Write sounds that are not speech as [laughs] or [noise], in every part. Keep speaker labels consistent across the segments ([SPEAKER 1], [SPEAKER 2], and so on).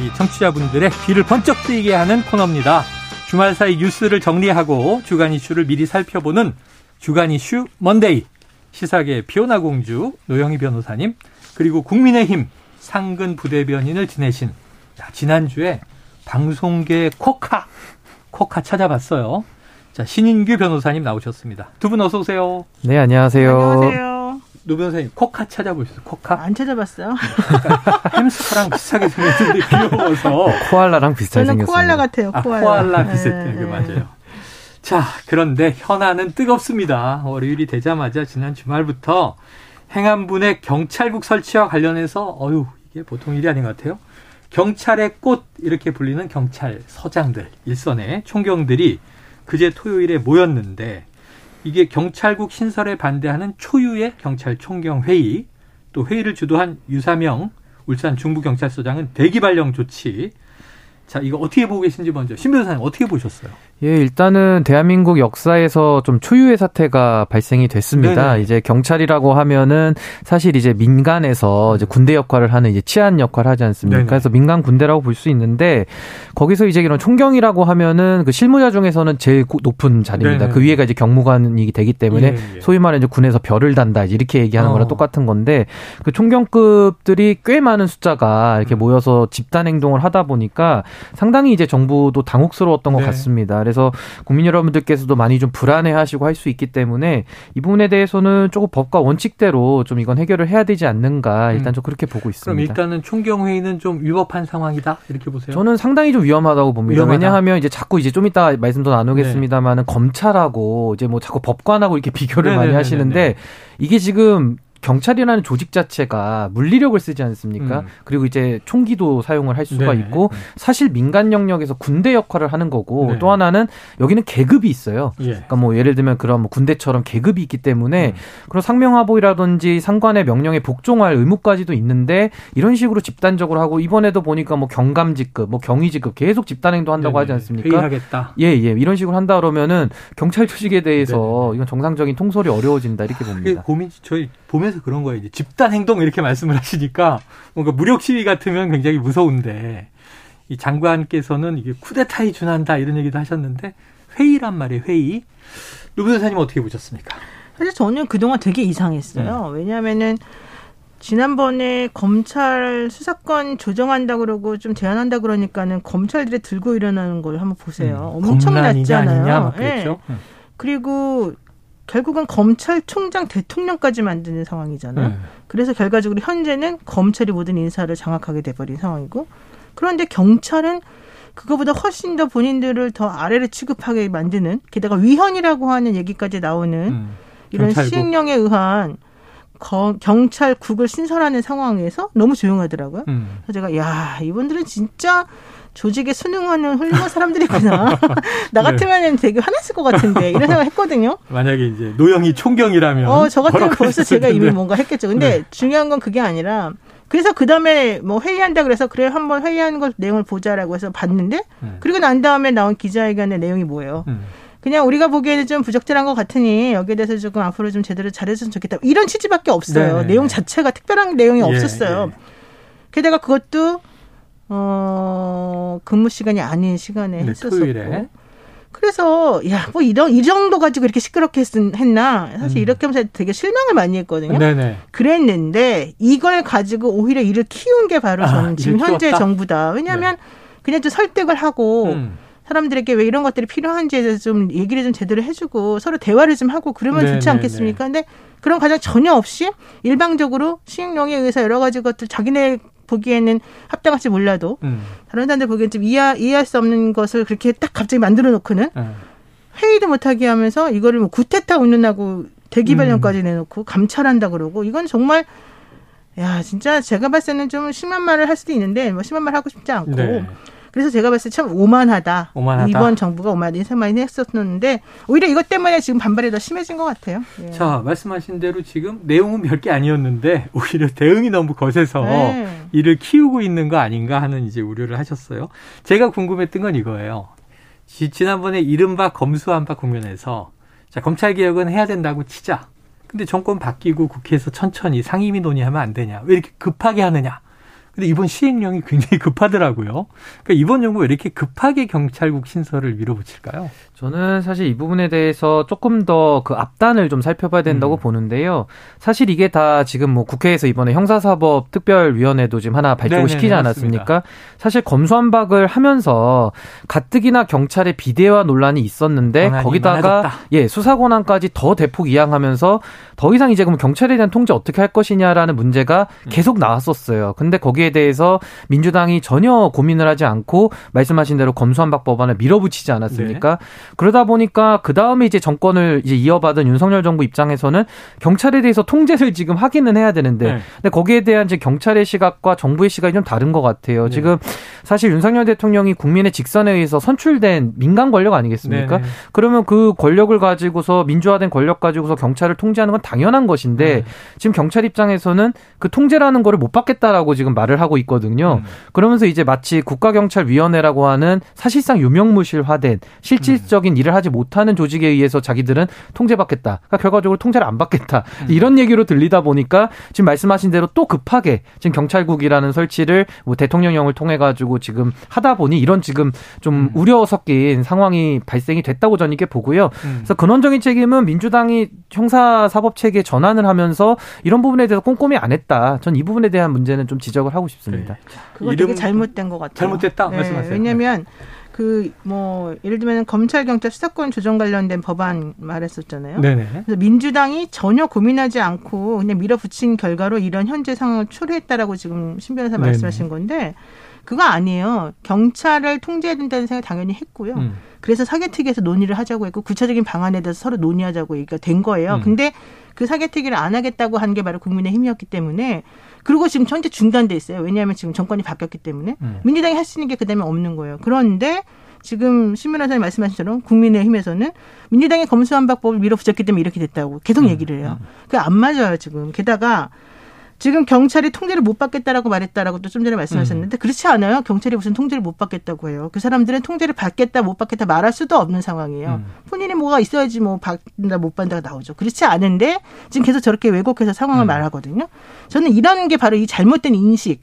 [SPEAKER 1] 우리 청취자분들의 귀를 번쩍 뜨이게 하는 코너입니다. 주말 사이 뉴스를 정리하고 주간 이슈를 미리 살펴보는 주간 이슈 Monday. 시사계 피오나 공주 노영희 변호사님 그리고 국민의힘 상근 부대변인을 지내신 야, 지난주에 방송계 쿼카 쿼카 찾아봤어요. 자 신인규 변호사님 나오셨습니다. 두 분 어서 오세요.
[SPEAKER 2] 네 안녕하세요.
[SPEAKER 3] 안녕하세요.
[SPEAKER 1] 노 변호사님 쿼카 찾아보셨어요? 쿼카?
[SPEAKER 3] 안 찾아봤어요. [laughs]
[SPEAKER 1] 햄스터랑 비슷하게 생겼는데 [laughs] 귀여워서
[SPEAKER 2] 코알라랑 비슷하게
[SPEAKER 3] 저는
[SPEAKER 2] 생겼습니다.
[SPEAKER 3] 코알라 같아요.
[SPEAKER 1] 아,
[SPEAKER 3] 코알라.
[SPEAKER 1] 코알라
[SPEAKER 3] 네,
[SPEAKER 1] 비슷해요. 그
[SPEAKER 3] 네.
[SPEAKER 1] 맞아요. 자, 그런데 현안은 뜨겁습니다. 월요일이 되자마자 지난 주말부터 행안부의 경찰국 설치와 관련해서 어유 이게 보통 일이 아닌 것 같아요. 경찰의 꽃 이렇게 불리는 경찰 서장들 일선의 총경들이 그제 토요일에 모였는데 이게 경찰국 신설에 반대하는 초유의 경찰 총경 회의 또 회의를 주도한 유사명 울산 중부경찰서장은 대기 발령 조치 자, 이거 어떻게 보고 계신지 먼저 신 변호사님 어떻게 보셨어요?
[SPEAKER 2] 예, 일단은 대한민국 역사에서 좀 초유의 사태가 발생이 됐습니다.
[SPEAKER 1] 네네.
[SPEAKER 2] 이제 경찰이라고 하면은 사실 이제 민간에서 이제 군대 역할을 하는 이제 치안 역할을 하지 않습니까?
[SPEAKER 1] 네네.
[SPEAKER 2] 그래서 민간 군대라고 볼 수 있는데 거기서 이제 이런 총경이라고 하면은 그 실무자 중에서는 제일 고- 높은 자리입니다.
[SPEAKER 1] 네네.
[SPEAKER 2] 그 위에가 이제 경무관이 되기 때문에
[SPEAKER 1] 예, 예.
[SPEAKER 2] 소위 말해 이제 군에서 별을 단다 이렇게 얘기하는
[SPEAKER 1] 어.
[SPEAKER 2] 거랑 똑같은 건데 그 총경급들이 꽤 많은 숫자가 이렇게
[SPEAKER 1] 음.
[SPEAKER 2] 모여서 집단 행동을 하다 보니까 상당히 이제 정부도 당혹스러웠던 것
[SPEAKER 1] 네.
[SPEAKER 2] 같습니다. 그래서 국민 여러분들께서도 많이 좀 불안해하시고 할 수 있기 때문에 이 부분에 대해서는 조금 법과 원칙대로 좀 이건 해결을 해야 되지 않는가 일단
[SPEAKER 1] 음.
[SPEAKER 2] 좀 그렇게 보고
[SPEAKER 1] 그럼
[SPEAKER 2] 있습니다.
[SPEAKER 1] 일단은 총경 회의는 좀 위법한 상황이다 이렇게 보세요.
[SPEAKER 2] 저는 상당히 좀 위험하다고 봅니다.
[SPEAKER 1] 위험하다.
[SPEAKER 2] 왜냐하면 이제 자꾸 이제 좀 이따 말씀 더 나누겠습니다만은 검찰하고 이제 뭐 자꾸 법관하고 이렇게 비교를 많이
[SPEAKER 1] 네네네네네.
[SPEAKER 2] 하시는데 이게 지금 경찰이라는 조직 자체가 물리력을 쓰지 않습니까?
[SPEAKER 1] 음.
[SPEAKER 2] 그리고 이제 총기도 사용을 할 수가
[SPEAKER 1] 네네.
[SPEAKER 2] 있고 사실 민간 영역에서 군대 역할을 하는 거고
[SPEAKER 1] 네.
[SPEAKER 2] 또 하나는 여기는 계급이 있어요.
[SPEAKER 1] 예.
[SPEAKER 2] 그러니까 뭐 예를 들면 그런 뭐 군대처럼 계급이 있기 때문에
[SPEAKER 1] 음.
[SPEAKER 2] 그런 상명하복이라든지 상관의 명령에 복종할 의무까지도 있는데 이런 식으로 집단적으로 하고 이번에도 보니까 뭐 경감직급, 뭐 경위직급 계속 집단행동 한다고 하지
[SPEAKER 1] 네네.
[SPEAKER 2] 않습니까?
[SPEAKER 1] 회의하겠다.
[SPEAKER 2] 예, 예. 이런 식으로 한다 그러면은 경찰 조직에 대해서
[SPEAKER 1] 네네네.
[SPEAKER 2] 이건 정상적인 통솔이 어려워진다 이렇게
[SPEAKER 1] 그게
[SPEAKER 2] 봅니다.
[SPEAKER 1] 고민 저희 보면 서 그런 거예요. 집단 행동 이렇게 말씀을 하시니까 뭔가 무력 시위 같으면 굉장히 무서운데 이 장관께서는 이게 쿠데타에 준한다 이런 얘기도 하셨는데 회의란 말이에요. 회의. 노 변호사님 어떻게 보셨습니까?
[SPEAKER 3] 사실 저는 그동안 되게 이상했어요.
[SPEAKER 1] 음.
[SPEAKER 3] 왜냐하면은 지난번에 검찰 수사권 조정한다 그러고 좀 제한한다 그러니까는 검찰들이 들고 일어나는 걸 한번 보세요.
[SPEAKER 1] 음,
[SPEAKER 3] 엄청 났잖아요.
[SPEAKER 1] 막 그랬죠.
[SPEAKER 3] 예. 그리고 결국은 검찰총장 대통령까지 만드는 상황이잖아요.
[SPEAKER 1] 네.
[SPEAKER 3] 그래서 결과적으로 현재는 검찰이 모든 인사를 장악하게 돼버린 상황이고 그런데 경찰은 그거보다 훨씬 더 본인들을 더 아래로 취급하게 만드는 게다가 위헌이라고 하는 얘기까지 나오는
[SPEAKER 1] 음.
[SPEAKER 3] 이런. 시행령에 의한 거- 경찰국을 신설하는 상황에서 너무 조용하더라고요.
[SPEAKER 1] 음.
[SPEAKER 3] 그래서 제가 야 이분들은 진짜 조직에 순응하는 훌륭한 사람들이구나. [laughs] 나
[SPEAKER 1] 네.
[SPEAKER 3] 같으면 되게 화났을 것 같은데 이런 생각 했거든요.
[SPEAKER 1] 만약에 이제 노영이 총경이라면
[SPEAKER 3] 어, 저 같으면 벌써 제가 이미
[SPEAKER 1] 텐데.
[SPEAKER 3] 뭔가 했겠죠. 근데
[SPEAKER 1] 네.
[SPEAKER 3] 중요한 건 그게 아니라 그래서 그 다음에 뭐 회의한다 그래서 그래 한번 회의하는 걸 내용을 보자라고 해서 봤는데
[SPEAKER 1] 음.
[SPEAKER 3] 그리고 난 다음에 나온 기자회견의 내용이 뭐예요?
[SPEAKER 1] 음.
[SPEAKER 3] 그냥 우리가 보기에는 좀 부적절한 것 같으니 여기에 대해서 조금 앞으로 좀 제대로 잘해줬으면 좋겠다. 이런 취지밖에 없어요.
[SPEAKER 1] 네네네.
[SPEAKER 3] 내용 자체가 특별한 내용이
[SPEAKER 1] 예,
[SPEAKER 3] 없었어요.
[SPEAKER 1] 예.
[SPEAKER 3] 게다가 그것도 어 근무 시간이 아닌 시간에
[SPEAKER 1] 네,
[SPEAKER 3] 했었었고.
[SPEAKER 1] 토요일에.
[SPEAKER 3] 그래서 야 뭐 이런 이 정도 가지고 이렇게 시끄럽게 했, 했나 사실
[SPEAKER 1] 음.
[SPEAKER 3] 이렇게 하면서 되게 실망을 많이 했거든요.
[SPEAKER 1] 네네.
[SPEAKER 3] 그랬는데 이걸 가지고 오히려 일을 키운 게 바로
[SPEAKER 1] 아,
[SPEAKER 3] 저는 지금
[SPEAKER 1] 일을
[SPEAKER 3] 현재
[SPEAKER 1] 키웠다?
[SPEAKER 3] 정부다. 왜냐하면 그냥 좀 설득을 하고
[SPEAKER 1] 음.
[SPEAKER 3] 사람들에게 왜 이런 것들이 필요한지에 대해서 좀 얘기를 좀 제대로 해주고 서로 대화를 좀 하고 그러면
[SPEAKER 1] 네,
[SPEAKER 3] 좋지
[SPEAKER 1] 네,
[SPEAKER 3] 않겠습니까? 근데 그런 과정 전혀 없이 일방적으로 시행령에 의해서 여러 가지 것들 자기네 보기에는 합당할지 몰라도
[SPEAKER 1] 음.
[SPEAKER 3] 다른 사람들 보기엔 좀 이해, 이해할 수 없는 것을 그렇게 딱 갑자기 만들어 놓고는
[SPEAKER 1] 음.
[SPEAKER 3] 회의도 못하게 하면서 이거를 뭐 구태타 운운하고 대기 발령까지 내놓고 감찰한다 그러고 이건 정말 야 진짜 제가 봤을 때는 좀 심한 말을 할 수도 있는데 뭐 심한 말 하고 싶지 않고
[SPEAKER 1] 네.
[SPEAKER 3] 그래서 제가 봤을 때 참 오만하다.
[SPEAKER 1] 오만하다.
[SPEAKER 3] 이번 정부가 오만하다 이 생각이 했었는데 오히려 이것 때문에 지금 반발이 더 심해진 것 같아요. 예.
[SPEAKER 1] 자, 말씀하신 대로 지금 내용은 별 게 아니었는데 오히려 대응이 너무 거세서
[SPEAKER 3] 네.
[SPEAKER 1] 이를 키우고 있는 거 아닌가 하는 이제 우려를 하셨어요. 제가 궁금했던 건 이거예요. 지, 지난번에 이른바 검수한박 국면에서 자, 검찰 개혁은 해야 된다고 치자. 근데 정권 바뀌고 국회에서 천천히 상임위 논의하면 안 되냐? 왜 이렇게 급하게 하느냐? 근데 이번 시행령이 굉장히 급하더라고요. 그러니까 이번 정부 왜 이렇게 급하게 경찰국 신설을 밀어붙일까요?
[SPEAKER 2] 저는 사실 이 부분에 대해서 조금 더 그 앞단을 좀 살펴봐야 된다고
[SPEAKER 1] 음.
[SPEAKER 2] 보는데요. 사실 이게 다 지금 뭐 국회에서 이번에 형사사법 특별위원회도 지금 하나 발족을 시키지 않았습니까? 사실 검수한박을 하면서 가뜩이나 경찰의 비대화 논란이 있었는데 거기다가
[SPEAKER 1] 많아졌다.
[SPEAKER 2] 예 수사 권한까지 더 대폭 이양하면서 더 이상 이제 그럼 경찰에 대한 통제 어떻게 할 것이냐라는 문제가
[SPEAKER 1] 음.
[SPEAKER 2] 계속 나왔었어요. 근데 거기에 대해서 민주당이 전혀 고민을 하지 않고 말씀하신 대로 검수한박 법안을 밀어붙이지 않았습니까?
[SPEAKER 1] 네.
[SPEAKER 2] 그러다 보니까 그 다음에 이제 정권을 이제 이어받은 윤석열 정부 입장에서는 경찰에 대해서 통제를 지금 하기는 해야 되는데,
[SPEAKER 1] 네.
[SPEAKER 2] 근데 거기에 대한 이제 경찰의 시각과 정부의 시각이 좀 다른 것 같아요.
[SPEAKER 1] 네.
[SPEAKER 2] 지금 사실 윤석열 대통령이 국민의 직선에 의해서 선출된 민간 권력 아니겠습니까?
[SPEAKER 1] 네네.
[SPEAKER 2] 그러면 그 권력을 가지고서 민주화된 권력 가지고서 경찰을 통제하는 건 당연한 것인데
[SPEAKER 1] 네.
[SPEAKER 2] 지금 경찰 입장에서는 그 통제라는 거를 못 받겠다라고 지금 말을 하고 있거든요.
[SPEAKER 1] 음.
[SPEAKER 2] 그러면서 이제 마치 국가경찰위원회라고 하는 사실상 유명무실화된 실질적 인 일을 하지 못하는 조직에 의해서 자기들은 통제받겠다. 그러니까 결과적으로 통제를 안 받겠다.
[SPEAKER 1] 음.
[SPEAKER 2] 이런 얘기로 들리다 보니까 지금 말씀하신 대로 또 급하게 지금 경찰국이라는 설치를 뭐 대통령령을 통해 가지고 지금 하다 보니 이런 지금 좀
[SPEAKER 1] 음.
[SPEAKER 2] 우려 섞인 상황이 발생이 됐다고 저는 이게 보고요.
[SPEAKER 1] 음.
[SPEAKER 2] 그래서 근원적인 책임은 민주당이 형사 사법 체계 전환을 하면서 이런 부분에 대해서 꼼꼼히 안 했다. 전 이 부분에 대한 문제는 좀 지적을 하고 싶습니다.
[SPEAKER 3] 그거
[SPEAKER 1] 이름-
[SPEAKER 3] 되게 잘못된 것 같아요.
[SPEAKER 1] 잘못됐다?
[SPEAKER 3] 네,
[SPEAKER 1] 말씀하세요.
[SPEAKER 3] 왜냐하면 그 뭐 예를 들면 검찰 경찰 수사권 조정 관련된 법안 말했었잖아요.
[SPEAKER 1] 네네.
[SPEAKER 3] 그래서 민주당이 전혀 고민하지 않고 그냥 밀어붙인 결과로 이런 현재 상황을 초래했다라고 지금 신 변호사
[SPEAKER 1] 네네.
[SPEAKER 3] 말씀하신 건데 그거 아니에요. 경찰을 통제해야 된다는 생각 당연히 했고요.
[SPEAKER 1] 음.
[SPEAKER 3] 그래서 사개특위에서 논의를 하자고 했고 구체적인 방안에 대해서 서로 논의하자고 얘기가 된 거예요.
[SPEAKER 1] 음.
[SPEAKER 3] 근데 그 사개특위를 안 하겠다고 한 게 바로 국민의힘이었기 때문에 그리고 지금 현재 중단돼 있어요. 왜냐하면 지금 정권이 바뀌었기 때문에
[SPEAKER 1] 음.
[SPEAKER 3] 민주당이 할 수 있는 게 그다음에 없는 거예요. 그런데 지금 신문화사님 말씀하신 처럼 국민의힘에서는 민주당이 검수한박법을 밀어붙였기 때문에 이렇게 됐다고 계속
[SPEAKER 1] 음.
[SPEAKER 3] 얘기를 해요. 그게 안 맞아요 지금. 게다가 지금 경찰이 통제를 못 받겠다라고 말했다라고 또 좀 전에 말씀하셨는데 그렇지 않아요. 경찰이 무슨 통제를 못 받겠다고 해요. 그 사람들은 통제를 받겠다 못 받겠다 말할 수도 없는 상황이에요.
[SPEAKER 1] 음.
[SPEAKER 3] 본인이 뭐가 있어야지 뭐 받는다 못 받는다가 나오죠. 그렇지 않은데 지금 계속 저렇게 왜곡해서 상황을
[SPEAKER 1] 음.
[SPEAKER 3] 말하거든요. 저는 이런 게 바로 이 잘못된 인식.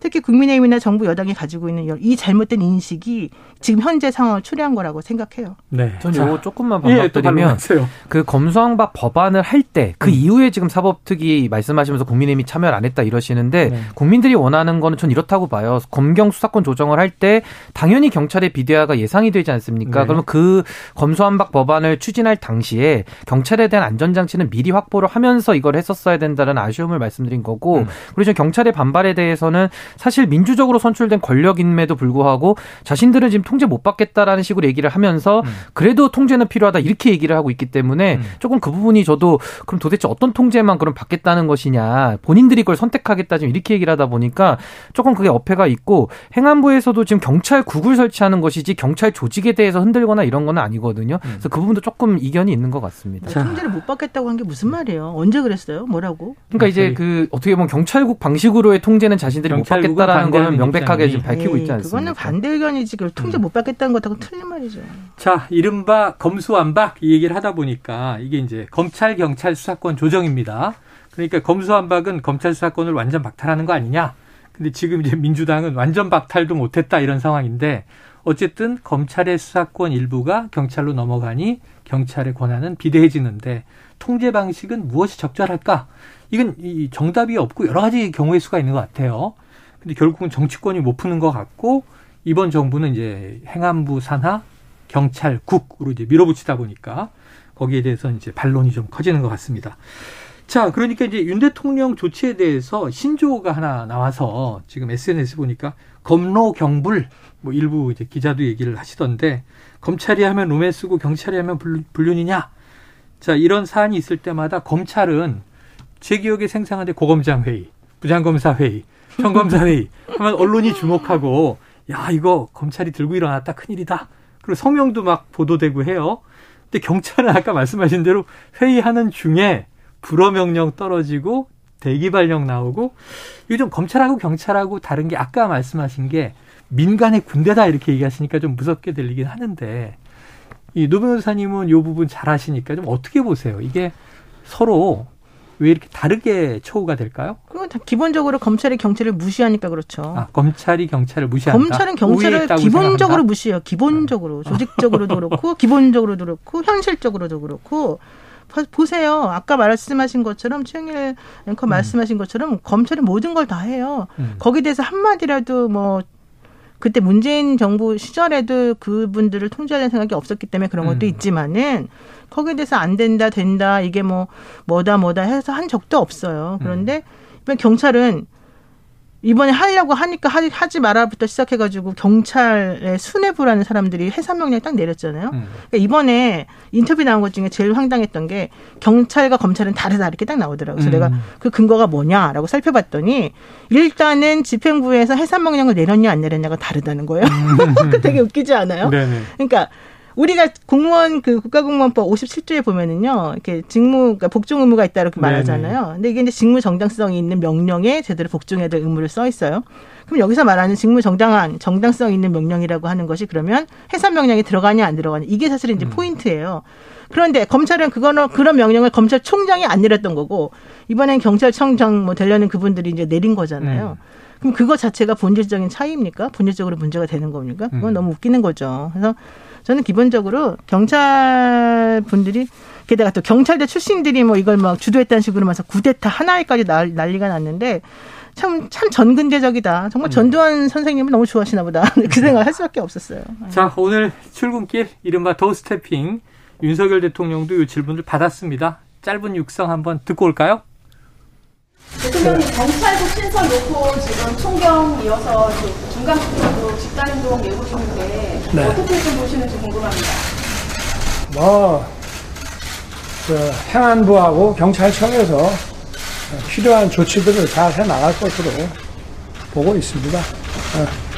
[SPEAKER 3] 특히 국민의힘이나 정부 여당이 가지고 있는 이 잘못된 인식이 지금 현재 상황을 초래한 거라고 생각해요.
[SPEAKER 1] 네.
[SPEAKER 2] 전
[SPEAKER 1] 자,
[SPEAKER 2] 요거 조금만
[SPEAKER 1] 예, 또
[SPEAKER 2] 반박드리면
[SPEAKER 1] 반박하세요.
[SPEAKER 2] 그 검수완박 법안을 할 때그
[SPEAKER 1] 음.
[SPEAKER 2] 이후에 지금 사법특위 말씀하시면서 국민의힘이 참여를 안 했다 이러시는데
[SPEAKER 1] 네.
[SPEAKER 2] 국민들이 원하는 거는 전 이렇다고 봐요. 검경 수사권 조정을 할 때 당연히 경찰의 비대화가 예상이 되지 않습니까?
[SPEAKER 1] 네.
[SPEAKER 2] 그러면 그 검수완박 법안을 추진할 당시에 경찰에 대한 안전장치는 미리 확보를 하면서 이걸 했었어야 된다는 아쉬움을 말씀드린 거고
[SPEAKER 1] 음.
[SPEAKER 2] 그리고 지금 경찰의 반발에 대해서는 사실 민주적으로 선출된 권력임에도 불구하고 자신들은 지금 통제 못 받겠다라는 식으로 얘기를 하면서
[SPEAKER 1] 음.
[SPEAKER 2] 그래도 통제는 필요하다 이렇게 얘기를 하고 있기 때문에
[SPEAKER 1] 음.
[SPEAKER 2] 조금 그 부분이 저도 그럼 도대체 어떤 통제만 그럼 받겠다는 것이냐 본인들이 그걸 선택하겠다 지금 이렇게 얘기를 하다 보니까 조금 그게 어폐가 있고 행안부에서도 지금 경찰국을 설치하는 것이지 경찰 조직에 대해서 흔들거나 이런 건 아니거든요.
[SPEAKER 1] 음.
[SPEAKER 2] 그래서 그 부분도 조금 이견이 있는 것 같습니다.
[SPEAKER 1] 자.
[SPEAKER 3] 통제를 못 받겠다고 한 게 무슨 말이에요? 언제 그랬어요? 뭐라고?
[SPEAKER 2] 그러니까 이제
[SPEAKER 1] 저희-
[SPEAKER 2] 그 어떻게 보면 경찰국 방식으로의 통제는 자신들이 못
[SPEAKER 1] 경찰국은
[SPEAKER 2] 받겠다라는 거는 명백하게
[SPEAKER 1] 입장이-
[SPEAKER 2] 지금 밝히고 있지 않습니까?
[SPEAKER 3] 그거는 반대 의견이지. 그걸 통제
[SPEAKER 1] 음.
[SPEAKER 3] 못 받겠다는 것하고 틀린 말이죠.
[SPEAKER 1] 자, 이른바 검수완박 이 얘기를 하다 보니까 이게 이제 검찰 경찰 수사권 조정입니다. 그러니까 검수완박은 검찰 수사권을 완전 박탈하는 거 아니냐? 근데 지금 이제 민주당은 완전 박탈도 못했다 이런 상황인데 어쨌든 검찰의 수사권 일부가 경찰로 넘어가니 경찰의 권한은 비대해지는데 통제 방식은 무엇이 적절할까? 이건 이 정답이 없고 여러 가지 경우의 수가 있는 것 같아요. 근데 결국은 정치권이 못 푸는 것 같고 이번 정부는 이제 행안부 산하 경찰국으로 이제 밀어붙이다 보니까 거기에 대해서 이제 반론이 좀 커지는 것 같습니다. 자, 그러니까 이제 윤 대통령 조치에 대해서 신조어가 하나 나와서 지금 SNS 보니까 검로 경불 뭐 일부 이제 기자도 얘기를 하시던데 검찰이 하면 로맨스고 경찰이 하면 불- 불륜이냐? 자, 이런 사안이 있을 때마다 검찰은 제 기억에 생생한데 고검장 회의, 부장검사 회의, 평검사 회의 하면 언론이 주목하고 야 이거 검찰이 들고 일어났다 큰일이다. 그리고 성명도 막 보도되고 해요. 근데 경찰은 아까 말씀하신 대로 회의하는 중에 불허 명령 떨어지고 대기 발령 나오고 요즘 검찰하고 경찰하고 다른 게 아까 말씀하신 게 민간의 군대다 이렇게 얘기하시니까 좀 무섭게 들리긴 하는데 이 노 변호사님은 이 부분 잘 아시니까 좀 어떻게 보세요? 이게 서로 왜 이렇게 다르게 처우가 될까요?
[SPEAKER 3] 기본적으로 검찰이 경찰을 무시하니까 그렇죠.
[SPEAKER 1] 아, 검찰이 경찰을 무시한다.
[SPEAKER 3] 검찰은 경찰을 기본적으로
[SPEAKER 1] 생각한다?
[SPEAKER 3] 무시해요. 기본적으로 조직적으로도 그렇고 [laughs] 기본적으로도 그렇고 현실적으로도 그렇고 보세요. 아까 말씀하신 것처럼 최영일 앵커 음. 말씀하신 것처럼 검찰이 모든 걸 다 해요. 음. 거기에 대해서 한마디라도 뭐 그때 문재인 정부 시절에도 그분들을 통제하는 생각이 없었기 때문에 그런 것도 음. 있지만은 거기에 대해서 안 된다, 된다, 이게 뭐, 뭐다, 뭐다 해서 한 적도 없어요. 그런데 음. 이번 경찰은 이번에 하려고 하니까 하 지 마라부터 시작해가지고 경찰의 수뇌부라는 사람들이 해산 명령 딱 내렸잖아요. 음. 그러니까 이번에 인터뷰 나온 것 중에 제일 황당했던 게 경찰과 검찰은 다르다 이렇게 딱 나오더라고요. 그래서 음. 내가 그 근거가 뭐냐라고 살펴봤더니 일단은 집행부에서 해산 명령을 내렸냐 안 내렸냐가 다르다는 거예요. 음. [laughs] 그 되게 웃기지 않아요? 네네. 그러니까 우리가 공무원 그 국가공무원법 57조에 보면은요, 이렇게 직무, 그러니까 복종 의무가 있다 이렇게 말하잖아요. 네네. 근데 이게 이제 직무 정당성이 있는 명령에 제대로 복종해야 될 의무를 써 있어요. 그럼 여기서 말하는 직무 정당한 정당성 있는 명령이라고 하는 것이 그러면 해산 명령이 들어가냐 안 들어가냐 이게 사실은 이제 음. 포인트예요. 그런데 검찰은 그거는 그런 명령을 검찰총장이 안 내렸던 거고 이번엔 경찰청장 뭐 되려는 그분들이 이제 내린 거잖아요. 음. 그럼 그거 자체가 본질적인 차이입니까? 본질적으로 문제가 되는 겁니까? 그건 음. 너무 웃기는 거죠. 그래서 저는 기본적으로 경찰 분들이 게다가 또 경찰대 출신들이 뭐 이걸 막 주도했다는 식으로 면서 구데타 하나에까지 난리가 났는데 참, 참 전근대적이다. 정말 음. 전두환 선생님은 너무 좋아하시나 보다. [laughs] 그 생각을 할 수밖에 없었어요.
[SPEAKER 1] 자, 오늘 출근길, 이른바 도스태핑, 윤석열 대통령도 이 질문을 받았습니다. 짧은 육성 한번 듣고 올까요?
[SPEAKER 4] 대통령님 경찰국 신설 놓고 지금 총경 이어서 중간 투표도 집단행동 예고 중인데 네. 어떻게 좀 보시는지 궁금합니다.
[SPEAKER 5] 뭐 그 행안부하고 경찰청에서 필요한 조치들을 잘 해나갈 것으로 보고 있습니다. 네.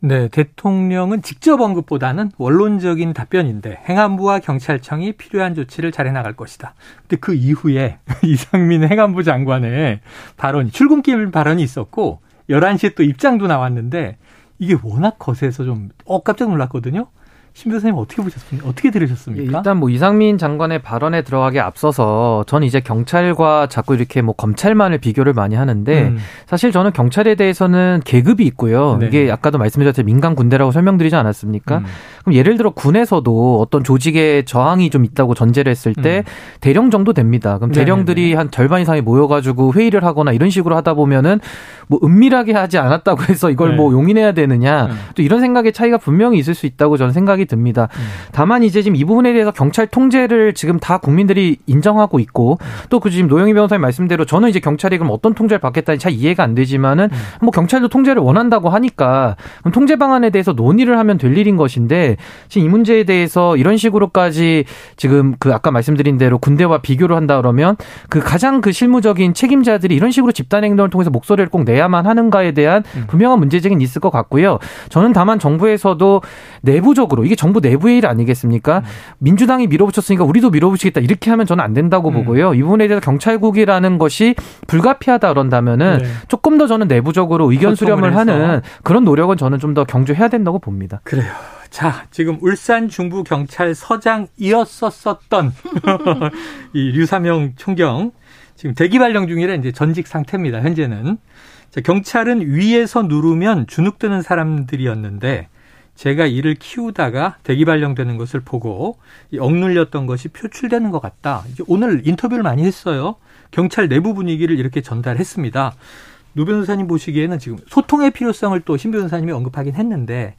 [SPEAKER 1] 네, 대통령은 직접 언급보다는 원론적인 답변인데 행안부와 경찰청이 필요한 조치를 잘 해 나갈 것이다. 근데 그 이후에 [laughs] 이상민 행안부 장관의 발언이 출근길 발언이 있었고 11시에 또 입장도 나왔는데 이게 워낙 거세서 좀 어 깜짝 놀랐거든요. 신 교수님 어떻게 보셨습니까? 어떻게 들으셨습니까?
[SPEAKER 2] 일단 뭐 이상민 장관의 발언에 들어가기 앞서서 저는 이제 경찰과 자꾸 이렇게 뭐 검찰만을 비교를 많이 하는데 음. 사실 저는 경찰에 대해서는 계급이 있고요. 네. 이게 아까도 말씀드렸듯이 민간 군대라고 설명드리지 않았습니까? 음. 그럼 예를 들어 군에서도 어떤 조직의 저항이 좀 있다고 전제를 했을 때 음. 대령 정도 됩니다. 그럼 대령들이 네네네. 한 절반 이상이 모여가지고 회의를 하거나 이런 식으로 하다 보면은 뭐 은밀하게 하지 않았다고 해서 이걸 네. 뭐 용인해야 되느냐 음. 또 이런 생각의 차이가 분명히 있을 수 있다고 저는 생각이 듭니다. 음. 다만 이제 지금 이 부분에 대해서 경찰 통제를 지금 다 국민들이 인정하고 있고 음. 또그 지금 노영희 변호사님 말씀대로 저는 이제 경찰이 그럼 어떤 통제를 받겠다니 잘 이해가 안 되지만은 음. 뭐 경찰도 통제를 원한다고 하니까 그럼 통제 방안에 대해서 논의를 하면 될 일인 것인데 지금 이 문제에 대해서 이런 식으로까지 지금 그 아까 말씀드린 대로 군대와 비교를 한다 그러면 그 가장 그 실무적인 책임자들이 이런 식으로 집단 행동을 통해서 목소리를 꼭 내야만 하는가에 대한 음. 분명한 문제제기는 있을 것 같고요. 저는 다만 정부에서도 내부적으로 이게 정부 내부의 일 아니겠습니까? 음. 민주당이 밀어붙였으니까 우리도 밀어붙이겠다 이렇게 하면 저는 안 된다고 음. 보고요. 이 부분에 대해서 경찰국이라는 것이 불가피하다 그런다면은 네. 조금 더 저는 내부적으로 의견 수렴을 하는 그런 노력은 저는 좀 더 경주해야 된다고 봅니다.
[SPEAKER 1] 그래요. 자, 지금 울산 중부 경찰서장이었었던 [laughs] 이 류사명 총경 지금 대기 발령 중이라 이제 전직 상태입니다. 현재는 자, 경찰은 위에서 누르면 주눅드는 사람들이었는데 제가 이를 키우다가 대기 발령되는 것을 보고 억눌렸던 것이 표출되는 것 같다. 오늘 인터뷰를 많이 했어요. 경찰 내부 분위기를 이렇게 전달했습니다. 노 변호사님 보시기에는 지금 소통의 필요성을 또 신 변호사님이 언급하긴 했는데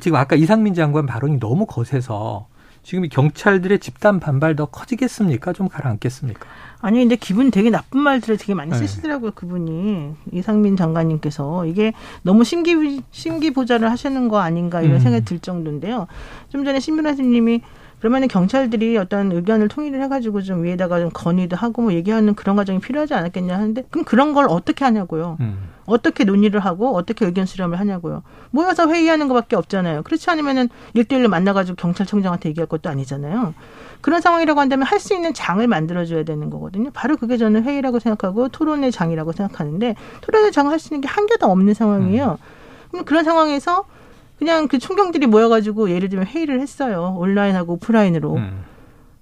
[SPEAKER 1] 지금 아까 이상민 장관 발언이 너무 거세서 지금 이 경찰들의 집단 반발 더 커지겠습니까? 좀 가라앉겠습니까?
[SPEAKER 3] 아니 근데 기분 되게 나쁜 말들을 되게 많이 네. 쓰시더라고요 네. 그분이 이상민 장관님께서 이게 너무 심기 심기 보좌를 하시는 거 아닌가 이런 음. 생각이 들 정도인데요. 좀 전에 신변호사님이 그러면은 경찰들이 어떤 의견을 통일을 해가지고 좀 위에다가 좀 건의도 하고 뭐 얘기하는 그런 과정이 필요하지 않았겠냐 하는데 그럼 그런 걸 어떻게 하냐고요. 음. 어떻게 논의를 하고 어떻게 의견 수렴을 하냐고요. 모여서 회의하는 것밖에 없잖아요. 그렇지 않으면은 일대일로 만나가지고 경찰청장한테 얘기할 것도 아니잖아요. 그런 상황이라고 한다면 할 수 있는 장을 만들어줘야 되는 거거든요. 바로 그게 저는 회의라고 생각하고 토론의 장이라고 생각하는데 토론의 장을 할 수 있는 게 한 개도 없는 상황이에요. 그럼 그런 상황에서 그냥 그 총경들이 모여가지고 예를 들면 회의를 했어요. 온라인하고 오프라인으로.
[SPEAKER 1] 음.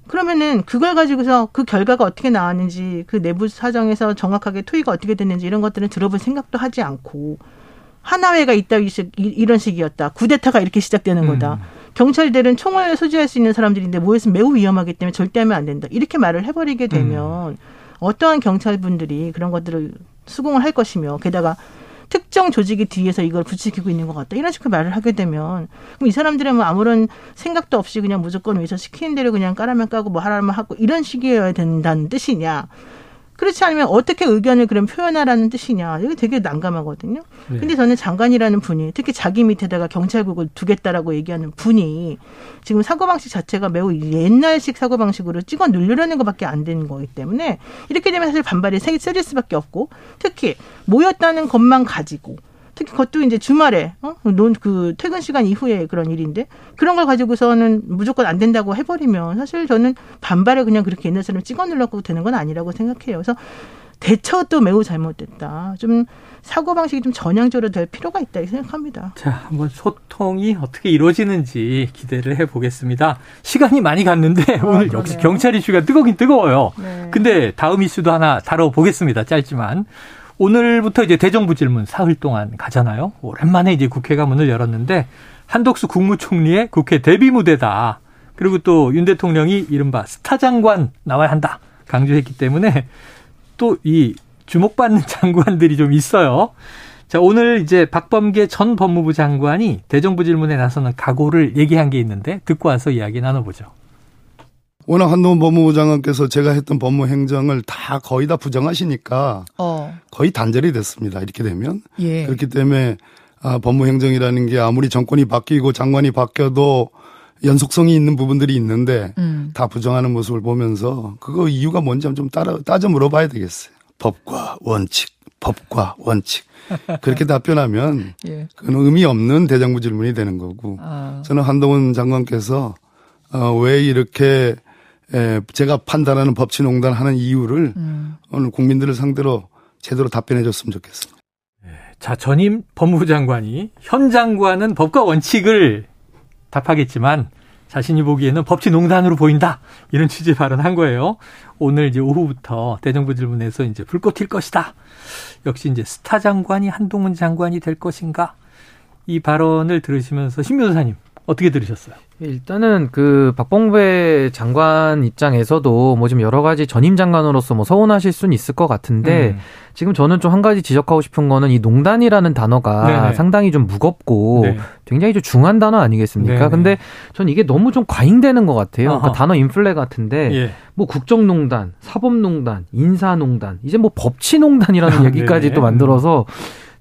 [SPEAKER 3] 그러면은 그걸 가지고서 그 결과가 어떻게 나왔는지 그 내부 사정에서 정확하게 토의가 어떻게 됐는지 이런 것들은 들어볼 생각도 하지 않고 하나회가 있다 이- 이런 식이었다. 구데타가 이렇게 시작되는 거다.
[SPEAKER 1] 음.
[SPEAKER 3] 경찰들은 총을 소지할 수 있는 사람들인데 모였으면 매우 위험하기 때문에 절대 하면 안 된다. 이렇게 말을 해버리게 되면 어떠한 경찰분들이 그런 것들을 수긍을 할 것이며 게다가 특정 조직이 뒤에서 이걸 부추기고 있는 것 같다. 이런 식으로 말을 하게 되면 그럼 이 사람들은 뭐 아무런 생각도 없이 그냥 무조건 위에서 시키는 대로 그냥 까라면 까고 뭐 하라면 하고 이런 식이어야 된다는 뜻이냐. 그렇지 않으면 어떻게 의견을 그럼 표현하라는 뜻이냐. 이게 되게 난감하거든요.
[SPEAKER 1] 네.
[SPEAKER 3] 근데 저는 장관이라는 분이 특히 자기 밑에다가 경찰국을 두겠다라고 얘기하는 분이 지금 사고방식 자체가 매우 옛날식 사고방식으로 찍어 누르려는 것밖에 안 되는 거기 때문에 이렇게 되면 사실 반발이 세- 세질 수밖에 없고 특히 모였다는 것만 가지고 특히 그것도 이제 주말에 어? 논그 퇴근 시간 이후에 그런 일인데 그런 걸 가지고서는 무조건 안 된다고 해버리면 사실 저는 반발을 그냥 그렇게 옛날처럼 찍어 눌러고 되는 건 아니라고 생각해요. 그래서 대처도 매우 잘못됐다. 좀 사고 방식이 좀 전향적으로 될 필요가 있다 이렇게 생각합니다.
[SPEAKER 1] 자, 한번 소통이 어떻게 이루어지는지 기대를 해 보겠습니다. 시간이 많이 갔는데 오늘 역시
[SPEAKER 3] 그러네요.
[SPEAKER 1] 경찰 이슈가 뜨겁긴 뜨거워요.
[SPEAKER 3] 네.
[SPEAKER 1] 근데 다음 이슈도 하나 다뤄 보겠습니다. 짧지만. 오늘부터 이제 대정부 질문 사흘 동안 가잖아요. 오랜만에 이제 국회가 문을 열었는데 한덕수 국무총리의 국회 데뷔 무대다. 그리고 또 윤 대통령이 이른바 스타 장관 나와야 한다. 강조했기 때문에 또 이 주목받는 [laughs] 장관들이 좀 있어요. 자, 오늘 이제 박범계 전 법무부 장관이 대정부 질문에 나서는 각오를 얘기한 게 있는데 듣고 와서 이야기 나눠보죠.
[SPEAKER 6] 워낙 한동훈 법무부 장관께서 제가 했던 법무 행정을 다 거의 다 부정하시니까
[SPEAKER 3] 어,
[SPEAKER 6] 거의 단절이 됐습니다. 이렇게 되면.
[SPEAKER 3] 예.
[SPEAKER 6] 그렇기 때문에 아, 법무 행정이라는 게 아무리 정권이 바뀌고 장관이 바뀌어도 연속성이 있는 부분들이 있는데
[SPEAKER 3] 음.
[SPEAKER 6] 다 부정하는 모습을 보면서 그거 이유가 뭔지 좀 따라 따져 물어봐야 되겠어요. 법과 원칙, 법과 원칙. 그렇게 [laughs] 답변하면
[SPEAKER 3] 예.
[SPEAKER 6] 그건 의미 없는 대정부 질문이 되는 거고
[SPEAKER 3] 아.
[SPEAKER 6] 저는 한동훈 장관께서 어, 왜 이렇게 에, 제가 판단하는 법치농단 하는 이유를
[SPEAKER 3] 음.
[SPEAKER 6] 오늘 국민들을 상대로 제대로 답변해 줬으면 좋겠습니다.
[SPEAKER 1] 자, 전임 법무부 장관이 현 장관은 법과 원칙을 답하겠지만 자신이 보기에는 법치 농단으로 보인다. 이런 취지 발언한 거예요. 오늘 이제 오후부터 대정부 질문에서 이제 불꽃 튈 것이다. 역시 이제 스타 장관이 한동훈 장관이 될 것인가? 이 발언을 들으시면서 신 변호사님 어떻게 들으셨어요?
[SPEAKER 2] 일단은 그 박봉배 장관 입장에서도 뭐 좀 여러 가지 전임 장관으로서 뭐 서운하실 수는 있을 것 같은데
[SPEAKER 1] 음.
[SPEAKER 2] 지금 저는 좀 한 가지 지적하고 싶은 거는 이 농단이라는 단어가
[SPEAKER 1] 네네.
[SPEAKER 2] 상당히 좀 무겁고
[SPEAKER 1] 네.
[SPEAKER 2] 굉장히 좀 중요한 단어 아니겠습니까?
[SPEAKER 1] 네네.
[SPEAKER 2] 근데 전 이게 너무 좀 과잉되는 것 같아요. 그러니까 단어 인플레 같은데
[SPEAKER 1] 예.
[SPEAKER 2] 뭐 국정농단, 사법농단, 인사농단, 이제 뭐 법치농단이라는
[SPEAKER 1] 아,
[SPEAKER 2] 얘기까지. 또 만들어서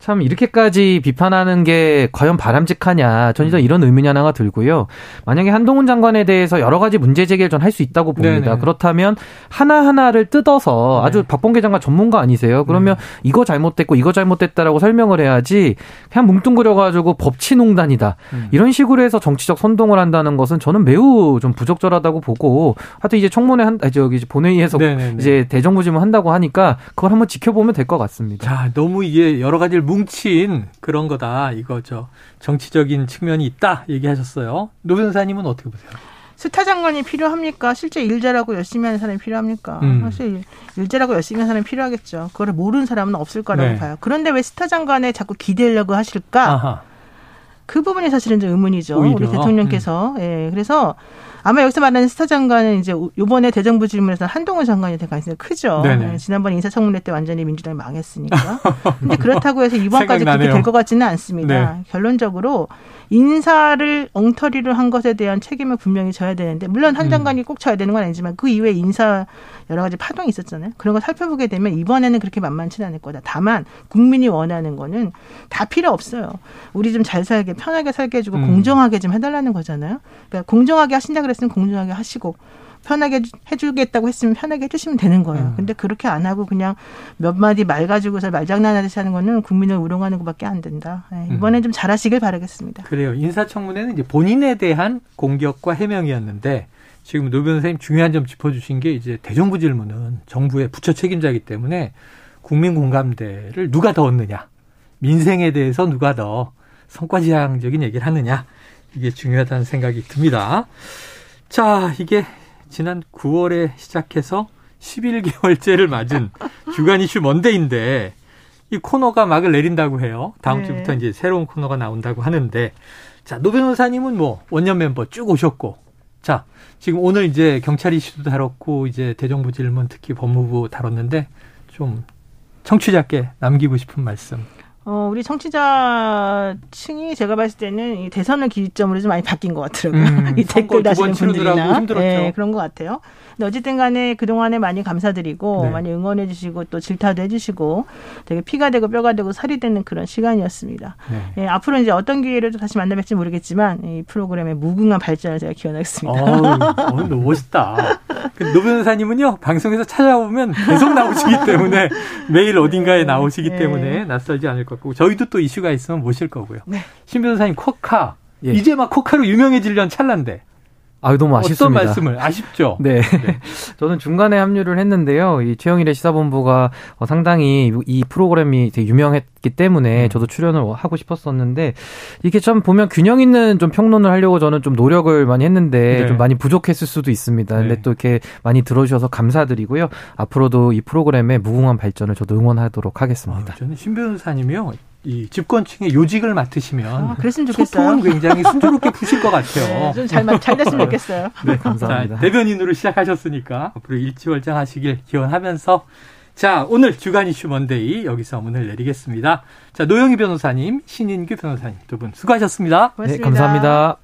[SPEAKER 2] 참 이렇게까지 비판하는 게 과연 바람직하냐 저는
[SPEAKER 1] 음.
[SPEAKER 2] 이런 의문이 하나가 들고요. 만약에 한동훈 장관에 대해서 여러 가지 문제 제기를 전 할 수 있다고 봅니다.
[SPEAKER 1] 네네.
[SPEAKER 2] 그렇다면 하나 하나를 뜯어서 아주
[SPEAKER 1] 네.
[SPEAKER 2] 박봉계 장관 전문가 아니세요? 그러면 이거 잘못됐고 이거 잘못됐다라고 설명을 해야지 그냥 뭉뚱그려가지고 법치농단이다
[SPEAKER 1] 음.
[SPEAKER 2] 이런 식으로 해서 정치적 선동을 한다는 것은 저는 매우 좀 부적절하다고 보고 하여튼 이제 청문회 한 아, 저기 본회의에서
[SPEAKER 1] 네네네.
[SPEAKER 2] 이제 대정부 질문 한다고 하니까 그걸 한번 지켜보면 될 것 같습니다.
[SPEAKER 1] 자, 너무 이게 여러 가지를 뭉친 그런 거다. 이거죠. 정치적인 측면이 있다. 얘기하셨어요. 노 변호사님은 어떻게 보세요?
[SPEAKER 3] 스타 장관이 필요합니까? 실제 일 잘하고 열심히 하는 사람이 필요합니까?
[SPEAKER 1] 음.
[SPEAKER 3] 사실 일 잘하고 열심히 하는 사람이 필요하겠죠. 그거를 모르는 사람은 없을 거라고
[SPEAKER 1] 네.
[SPEAKER 3] 봐요. 그런데 왜 스타 장관에 자꾸 기대려고 하실까?
[SPEAKER 1] 아하.
[SPEAKER 3] 그 부분이 사실은 좀 의문이죠.
[SPEAKER 1] 오히려. 음.
[SPEAKER 3] 우리 대통령께서. 예. 그래서 아마 여기서 말하는 스타 장관은 이제 요번에 대정부 질문에서 한동훈 장관이 될 가능성이 크죠. 예, 지난번 인사청문회 때 완전히 민주당이 망했으니까. [laughs] 근데 그렇다고 해서 이번까지 그렇게. 될 것 같지는 않습니다.
[SPEAKER 1] 네.
[SPEAKER 3] 결론적으로 인사를 엉터리를 한 것에 대한 책임을 분명히 져야 되는데 물론 한
[SPEAKER 1] 음.
[SPEAKER 3] 장관이 꼭 져야 되는 건 아니지만 그 이외에 인사 여러 가지 파동이 있었잖아요. 그런 걸 살펴보게 되면 이번에는 그렇게 만만치는 않을 거다. 다만 국민이 원하는 거는 다 필요 없어요. 우리 좀 잘 살게 편하게 살게 해주고
[SPEAKER 1] 음.
[SPEAKER 3] 공정하게 좀 해달라는 거잖아요. 그러니까 공정하게 하신다 그랬으면 공정하게 하시고 편하게 해주- 해주겠다고 했으면 편하게 해주시면 되는 거예요.
[SPEAKER 1] 음.
[SPEAKER 3] 근데 그렇게 안 하고 그냥 몇 마디 말 가지고서 말장난하듯이 하는 거는 국민을 우롱하는 것밖에 안 된다. 예, 이번엔 좀 잘하시길 바라겠습니다.
[SPEAKER 1] 그래요. 인사청문회는 이제 본인에 대한 공격과 해명이었는데 지금 노 변호사님 중요한 점 짚어주신 게 이제 대정부 질문은 정부의 부처 책임자이기 때문에 국민 공감대를 누가 더 얻느냐, 민생에 대해서 누가 더 성과지향적인 얘기를 하느냐 이게 중요하다는 생각이 듭니다. 자, 이게 지난 9월에 시작해서 11개월째를 맞은 [laughs] 주간 이슈 먼데인데 이 코너가 막을 내린다고 해요. 다음
[SPEAKER 3] 네.
[SPEAKER 1] 주부터 이제 새로운 코너가 나온다고 하는데 자, 노 변호사님은 뭐 원년 멤버 쭉 오셨고 자, 지금 오늘 이제 경찰 이슈도 다뤘고 이제 대정부 질문 특히 법무부 다뤘는데 좀 청취자께 남기고 싶은 말씀.
[SPEAKER 3] 어, 우리 청취자층이 제가 봤을 때는 이 대선을 기점으로 좀 많이 바뀐 것 같더라고요.
[SPEAKER 1] 음, [laughs]
[SPEAKER 3] 이 댓글 다시는 분들이나
[SPEAKER 1] 힘들었죠.
[SPEAKER 3] 네, 그런 것 같아요. 근데 어쨌든 간에 그동안에 많이 감사드리고
[SPEAKER 1] 네.
[SPEAKER 3] 많이 응원해 주시고 또 질타도 해 주시고 되게 피가 되고 뼈가 되고 살이 되는 그런 시간이었습니다.
[SPEAKER 1] 네.
[SPEAKER 3] 예, 앞으로 이제 어떤 기회를 또 다시 만나 뵐지 모르겠지만 이 프로그램의 무궁한 발전을 제가 기원하겠습니다.
[SPEAKER 1] 어우, 너무 멋있다. 그노 변호사님은요, 방송에서 찾아보면 계속 나오시기 때문에 매일 어딘가에 나오시기 [laughs]
[SPEAKER 3] 네.
[SPEAKER 1] 때문에 낯설지 않을 것 같고, 저희도 또 이슈가 있으면 모실 거고요.
[SPEAKER 3] 네.
[SPEAKER 1] 신 변호사님, 코카.
[SPEAKER 2] 예.
[SPEAKER 1] 이제 막 코카로 유명해지려는 찰나인데.
[SPEAKER 2] 아유 너무 아쉽습니다.
[SPEAKER 1] 어떤 말씀을, 아쉽죠? [laughs]
[SPEAKER 2] 네. 저는 중간에 합류를 했는데요. 이 최영일의 시사본부가 어, 상당히 이 프로그램이 되게 유명했기 때문에
[SPEAKER 1] 음.
[SPEAKER 2] 저도 출연을 하고 싶었었는데 이게 참 보면 균형 있는 좀 평론을 하려고 저는 좀 노력을 많이 했는데
[SPEAKER 1] 네.
[SPEAKER 2] 좀 많이 부족했을 수도 있습니다. 근데
[SPEAKER 1] 네.
[SPEAKER 2] 또 이렇게 많이 들어주셔서 감사드리고요. 앞으로도 이 프로그램의 무궁한 발전을 저도 응원하도록 하겠습니다.
[SPEAKER 1] 아, 저는 신 변호사님이요, 이 집권층의 요직을 맡으시면
[SPEAKER 3] 아, 그랬으면 좋겠어요.
[SPEAKER 1] 소통은 굉장히 순조롭게 푸실 것 같아요.
[SPEAKER 3] 네, 좀잘 잘 됐으면 좋겠어요. [laughs]
[SPEAKER 2] 네, 감사합니다.
[SPEAKER 1] 자, 대변인으로 시작하셨으니까 앞으로 일치월장하시길 기원하면서 자 오늘 주간 이슈 먼데이 여기서 문을 내리겠습니다. 자 노영희 변호사님, 신인규 변호사님 두 분 수고하셨습니다.
[SPEAKER 2] 네, 감사합니다.